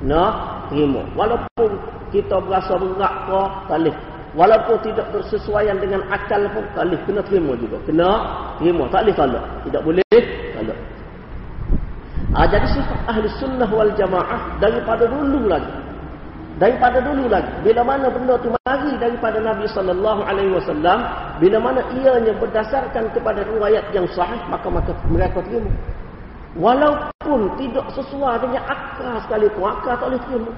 Nah, terima. Walaupun kita berasa berat ke, tak Walaupun tidak bersesuaian dengan akal pun, tak Kena terima juga. Kena terima. Tak boleh tolak. Tidak boleh tolak. Ha, jadi sifat ahli sunnah wal jamaah daripada dulu lagi daripada dulu lagi bila mana benda tu mari daripada Nabi sallallahu alaihi wasallam bila mana ianya berdasarkan kepada riwayat yang sahih maka maka mereka terima. Walaupun tidak sesuai dengan akal sekalipun akal tak boleh terima.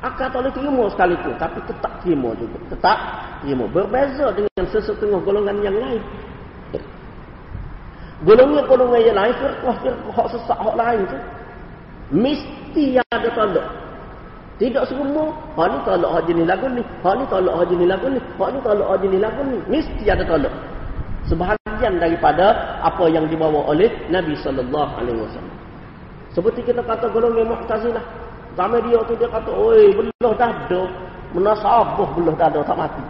Akal tak boleh terima sekalipun tapi tetap terima juga. Tetap terima. Berbeza dengan sesetengah golongan yang lain. Golongan-golongan yang lain firqah-firqah sesak hak lain tu mesti ada tanda tidak semua. Ha ni tolak haji ni lagu ni. Ha ni tolak haji ni lagu ni. Ha ni tolak haji ni lagu ni. Mesti ada tolak. Sebahagian daripada apa yang dibawa oleh Nabi sallallahu alaihi wasallam. Seperti kita kata golongan Mu'tazilah. Zaman dia tu dia kata, "Oi, belah dada, menasabah belah dada tak mati."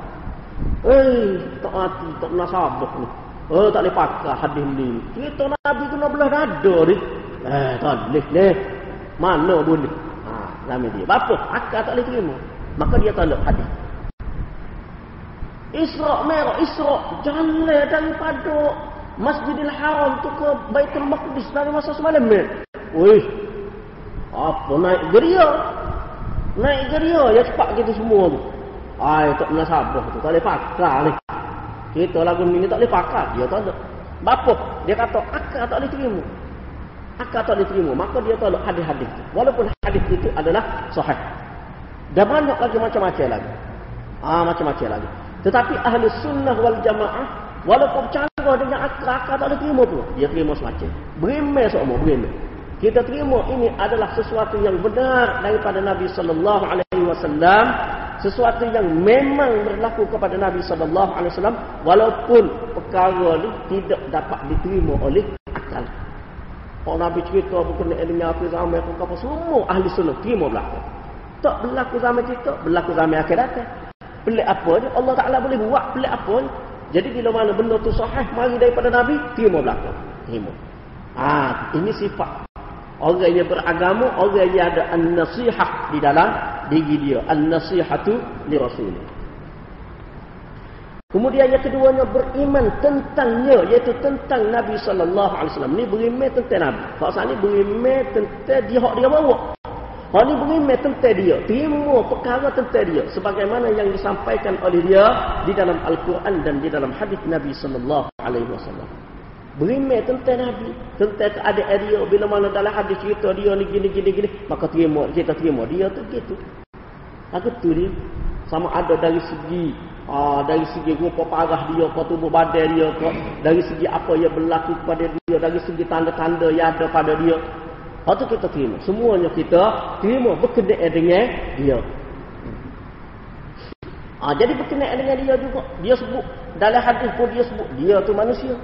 Eh, tak mati, tak menasabah ni. Oh, tak boleh pakai hadis ni. Kita Nabi kena belah dada ni. Eh, tak boleh ni. Mana boleh? Nama dia. Bapa akal tak boleh terima. Maka dia tolak hadis. Isra' merah, Isra' jalan daripada Masjidil Haram tu ke Baitul Maqdis dari masa semalam ni. Wih. Apa naik geria? Naik geria ya cepat kita semua tu. Ai tak pernah sabar tu. Tak boleh pakar ni. Kita lagu ni tak boleh pakar. Dia tak ada. Bapa dia kata akal tak boleh terima akal tak diterima. Maka dia tolak hadis-hadis. Walaupun hadis itu adalah sahih. Dan banyak lagi macam-macam lagi. Ah macam-macam lagi. Tetapi ahli sunnah wal jamaah walaupun cara dengan akal akal tak diterima pun dia terima semacam. Berimeh semua berimeh kita terima ini adalah sesuatu yang benar daripada Nabi sallallahu alaihi wasallam sesuatu yang memang berlaku kepada Nabi sallallahu alaihi wasallam walaupun perkara ini tidak dapat diterima oleh kalau Nabi cerita berkenaan dengan akhir zaman pun apa semua ahli sunnah terima berlaku. Tak berlaku zaman kita, berlaku zaman akhir datang. Pelik apa je? Allah Ta'ala boleh buat pelik apa je? Jadi bila mana benda tu sahih mari daripada Nabi, terima berlaku. Terima. Ah, ini sifat orang yang beragama, orang yang ada an-nasihah di dalam diri dia. An-nasihatu li Rasulullah. Kemudian yang keduanya beriman tentangnya iaitu tentang Nabi sallallahu alaihi wasallam. Ni beriman tentang Nabi. Maksud ni beriman tentang dia hak dia bawa. Hak ni beriman tentang dia. Terima perkara tentang dia sebagaimana yang disampaikan oleh dia di dalam Al-Quran dan di dalam hadis Nabi sallallahu alaihi wasallam. Beriman tentang Nabi, tentang keadaan dia bila mana dalam hadis cerita dia ni gini gini gini, maka terima kita terima dia tu gitu. Aku tu dia sama ada dari segi Ah, dari segi rupa parah dia, ke tubuh badan dia, ke, dari segi apa yang berlaku kepada dia, dari segi tanda-tanda yang ada pada dia. Itu kita terima. Semuanya kita terima berkenaan dengan dia. Ah, jadi berkenaan dengan dia juga. Dia sebut, dalam hadis pun dia sebut, dia tu manusia.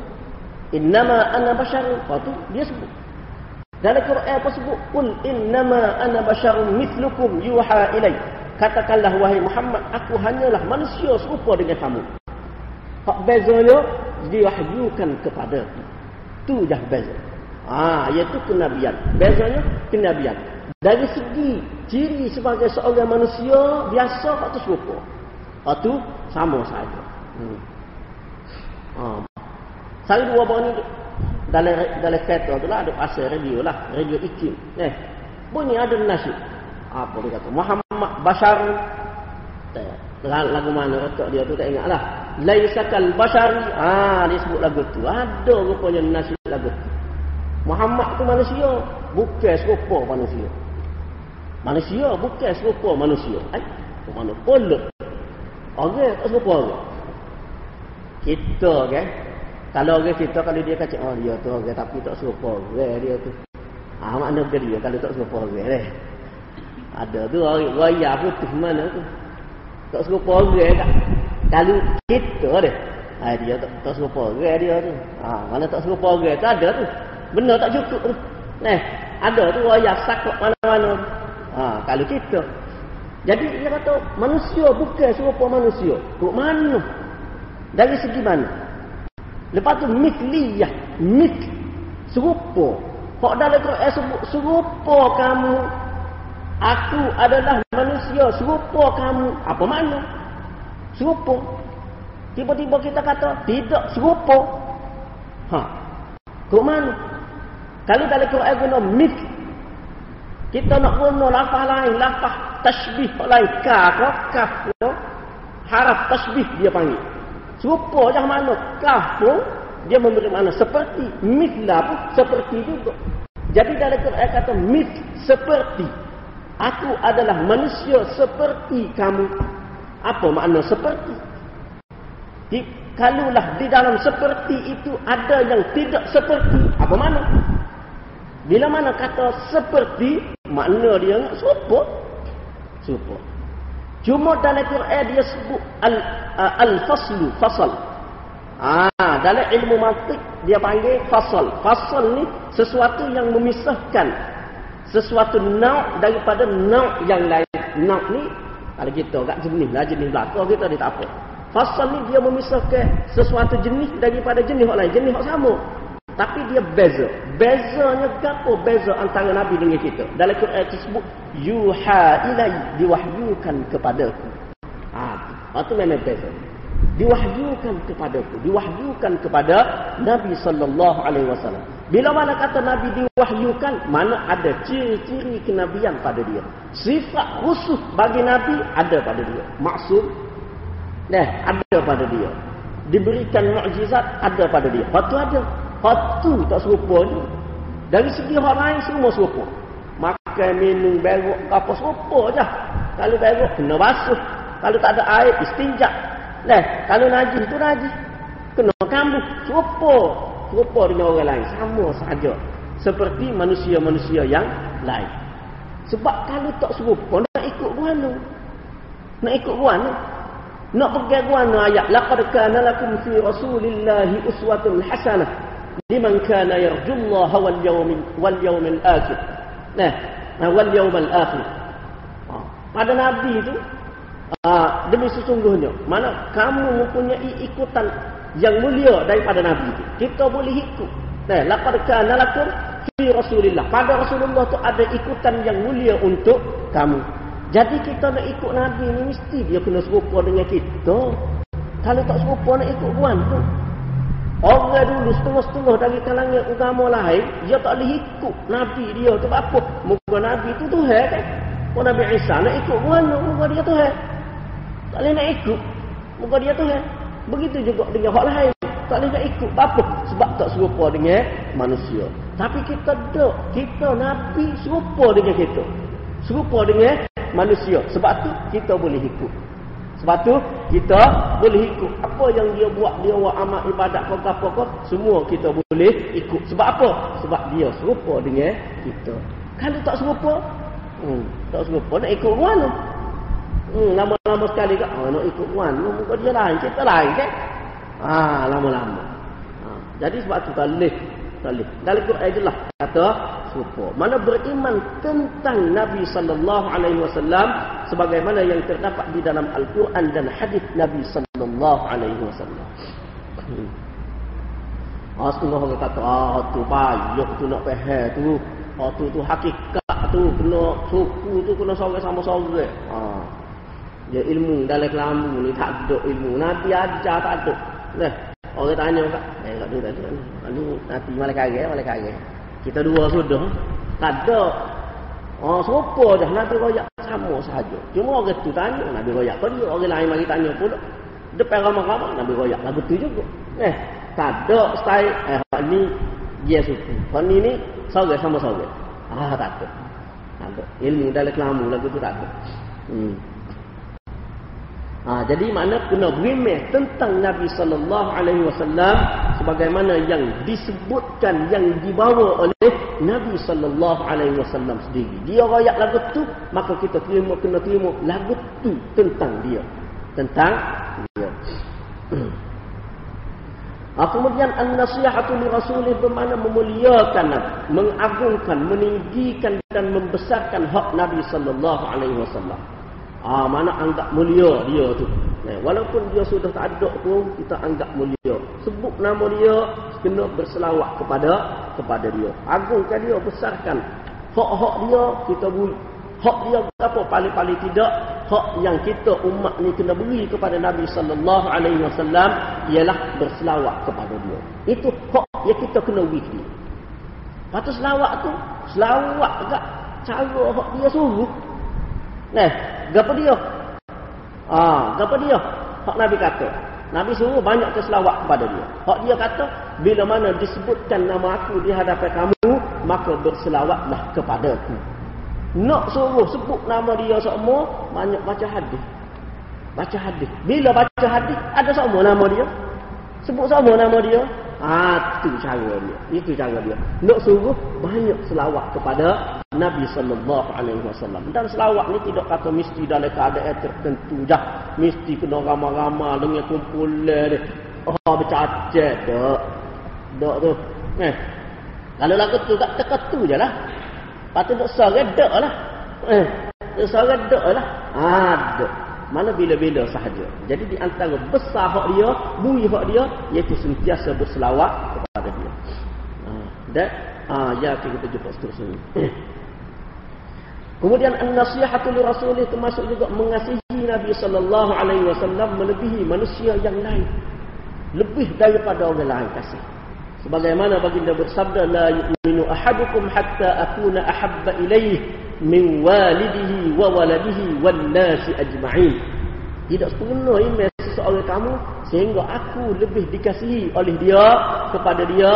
Innama ana bashar. Lepas tu dia sebut. Dalam Quran apa sebut? Qul innama ana basharun mithlukum yuha ilaih. Katakanlah wahai Muhammad, aku hanyalah manusia serupa dengan kamu. Hak bezanya diwahyukan kepada tu dah beza. Ah, iaitu kenabian. Bezanya kenabian. Dari segi ciri sebagai seorang manusia biasa hak tu serupa. Hak tu sama saja. Hmm. Ah. Saya dua bawah ni dalam dalam kereta tu lah ada pasal radio lah, radio ikim. Eh, bunyi ada nasi apa dia kata Muhammad Bashar. Lagu mana otak dia tu tak ingat lah Laisakal Bashari ah dia sebut lagu tu. Ada rupanya nasib lagu tu. Muhammad tu manusia bukan serupa manusia. Manusia bukan serupa manusia. Eh mana polok orang tak serupa orang. Kita kan kalau orang kita kalau dia kata oh dia tu orang tapi tak serupa orang dia tu. Ah ha, ke dia kalau tak serupa orang eh. Ada tu raya putih mana tu. Tak serupa orang tak. Kalau kita dia. Ha, dia tak, tak serupa orang dia tu. Ha, mana tak serupa orang tu ada tu. Benar tak cukup tu. Nah, ada tu raya sakok mana-mana. Ha, kalau kita. Jadi dia kata manusia bukan serupa manusia. Kok mana? Dari segi mana? Lepas tu mitliyah. Mit. Serupa. Kok dalam Quran sebut serupa kamu. Aku adalah manusia serupa kamu. Apa makna? Serupa. Tiba-tiba kita kata tidak serupa. Ha. Kok mana? Kalau dalam Quran guna mit. Kita nak guna lafaz lain. Lafaz tashbih lain. Ka, kaf, harap tashbih dia panggil. Serupa macam mana? Kaf pun dia memberi makna seperti mitla pun seperti juga jadi dalam Quran kata mit seperti aku adalah manusia seperti kamu. Apa makna seperti? Di, kalulah di dalam seperti itu ada yang tidak seperti. Apa makna? Bila mana kata seperti makna dia serupa serupa cuma dalam Quran dia sebut al, uh, al-faslu fasal. Ah, dalam ilmu mantik dia panggil fasal. Fasal ni sesuatu yang memisahkan sesuatu nau daripada nau yang lain. Nau ni kalau kita agak jenis lah jenis belakang kita dia tak apa. Fasal ni dia memisahkan sesuatu jenis daripada jenis orang lain. Jenis orang sama. Tapi dia beza. Bezanya apa beza antara Nabi dengan kita? Dalam Quran disebut yuha ilai diwahyukan kepadaku. Ah, itu memang beza diwahyukan kepadaku diwahyukan kepada Nabi sallallahu alaihi wasallam. Bila mana kata Nabi diwahyukan mana ada ciri-ciri kenabian pada dia. Sifat khusus bagi Nabi ada pada dia. Maksud nah ada pada dia. Diberikan mukjizat ada pada dia. Waktu ada. Waktu tak serupa ni. Dari segi orang lain semua serupa. Makan minum berok apa serupa je. Kalau berok kena basuh. Kalau tak ada air istinjak Lah, kalau najis itu najis. Kena kambuh. Serupa. Serupa dengan orang lain. Sama saja. Seperti manusia-manusia yang lain. Sebab kalau tak serupa, nak ikut guana. Nak ikut guana. Nak pergi guana ayat. Laqad kana lakum fi rasulillahi uswatun hasanah. Liman kana yarjullah wal yawmin wal yawmin akhir. Nah, wal yawmin akhir. Ha. Pada Nabi itu Ah, demi sesungguhnya mana kamu mempunyai ikutan yang mulia daripada nabi itu kita boleh ikut nah laqad kana lakum fi rasulillah pada rasulullah tu ada ikutan yang mulia untuk kamu jadi kita nak ikut nabi ni mesti dia kena serupa dengan kita kalau tak serupa nak ikut buan tu Orang dulu setengah-setengah dari kalangan agama lain, dia tak boleh ikut Nabi dia. tu apa? Muka Nabi tu Tuhan kan? Oh, Nabi Isa nak ikut mana? Muka dia Tuhan. Tak boleh nak ikut. Muka dia tu kan. Begitu juga dengan hak lain. Tak boleh nak ikut. Apa? Sebab tak serupa dengan manusia. Tapi kita tak. Kita Nabi serupa dengan kita. Serupa dengan manusia. Sebab tu kita boleh ikut. Sebab tu kita boleh ikut. Apa yang dia buat. Dia buat amat ibadat. Pokok-pokok. Semua kita boleh ikut. Sebab apa? Sebab dia serupa dengan kita. Kalau tak serupa. Hmm, tak serupa. Nak ikut mana? Hmm, lama-lama sekali kak, oh, nak ikut puan, muka dia lain, kita lain kan? Ah, lama-lama. Ha, jadi sebab tu talih, talih. Dalam Quran jelas kata serupa. Mana beriman tentang Nabi sallallahu alaihi wasallam sebagaimana yang terdapat di dalam Al-Quran dan hadis Nabi sallallahu alaihi wasallam. Hmm. Ah, setengah orang kata, ah, tu payah tu nak faham tu. Ah, tu tu hakikat tu, kena suku tu, kena sore sama sore. Ah. Dia ilmu dalam kelambu ni tak ada ilmu. Nabi ajar tak ada. Nah, orang tanya kak, eh tak ada tak ada. Lalu Nabi malah kaget, malah kaget. Kita dua sudah. Tak ada. Oh, serupa dah Nabi royak sama sahaja. Cuma orang tu tanya, Nabi royak dia. Orang lain mari tanya pula. Depan ramah-ramah, Nabi royak lah betul juga. Eh, tak ada style. Eh, ni dia suku. Hak ni ni, sore sama sore. Ah, tak ada. Tak ada. Ilmu dalam kelambu lagu tu tak ada. Hmm. Ha, jadi makna kena berimeh tentang Nabi sallallahu alaihi wasallam sebagaimana yang disebutkan yang dibawa oleh Nabi sallallahu alaihi wasallam sendiri. Dia royak lagu tu, maka kita terima kena terima lagu tu tentang dia. Tentang dia. Ah, kemudian an-nasihatu li rasulih bermakna memuliakan mengagungkan, meninggikan dan membesarkan hak Nabi sallallahu alaihi wasallam. Ah, mana anggap mulia dia tu. Eh, walaupun dia sudah tak ada pun kita anggap mulia. Sebut nama dia, kena berselawat kepada kepada dia. Agungkan dia, besarkan. Hak-hak dia kita beri hak dia apa paling-paling tidak hak yang kita umat ni kena beri kepada Nabi sallallahu alaihi wasallam ialah berselawat kepada dia itu hak yang kita kena beri patut selawat tu selawat agak cara hak dia suruh nah gapo dia ah gapo dia hak Nabi kata Nabi suruh banyak keselawat kepada dia hak dia kata bila mana disebutkan nama aku di hadapan kamu maka berselawatlah kepadaku nak suruh sebut nama dia semua, banyak baca hadis. Baca hadis. Bila baca hadis, ada semua nama dia. Sebut semua nama dia. Ah, itu cara dia. Itu cara dia. Nak suruh banyak selawat kepada Nabi sallallahu alaihi wasallam. Dan selawat ni tidak kata mesti dalam keadaan tertentu jah. Mesti kena ramai-ramai dengan kumpulan dia. Oh, bercacet dak. Dak tu. Eh. Kalau lagu tu tak terketu je lah. Lepas tu duk seredak lah. Eh, seredak lah. Ada. Mana bila-bila sahaja. Jadi di antara besar hak dia, bui hak dia, iaitu sentiasa berselawat kepada dia. Ha, dan, ha, ya kita jumpa seterusnya. Kemudian an-nasihatu li rasulih termasuk juga mengasihi Nabi sallallahu alaihi wasallam melebihi manusia yang lain. Lebih daripada orang lain kasih. Sebagaimana baginda bersabda la yu'minu ahadukum hatta akuna ahabba ilayhi min walidihi wa waladihi wan nasi ajma'in. Tidak sempurna iman seseorang kamu sehingga aku lebih dikasihi oleh dia kepada dia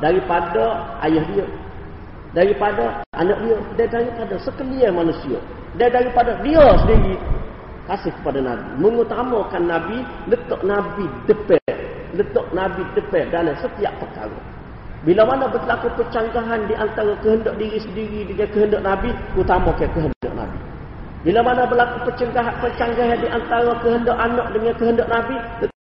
daripada ayah dia daripada anak dia dan daripada sekalian manusia dan daripada dia sendiri kasih kepada Nabi mengutamakan Nabi letak Nabi depan letak Nabi depan dalam setiap perkara. Bila mana berlaku percanggahan di antara kehendak diri sendiri dengan kehendak Nabi, utamakan kehendak Nabi. Bila mana berlaku percanggahan, percanggahan di antara kehendak anak dengan kehendak Nabi,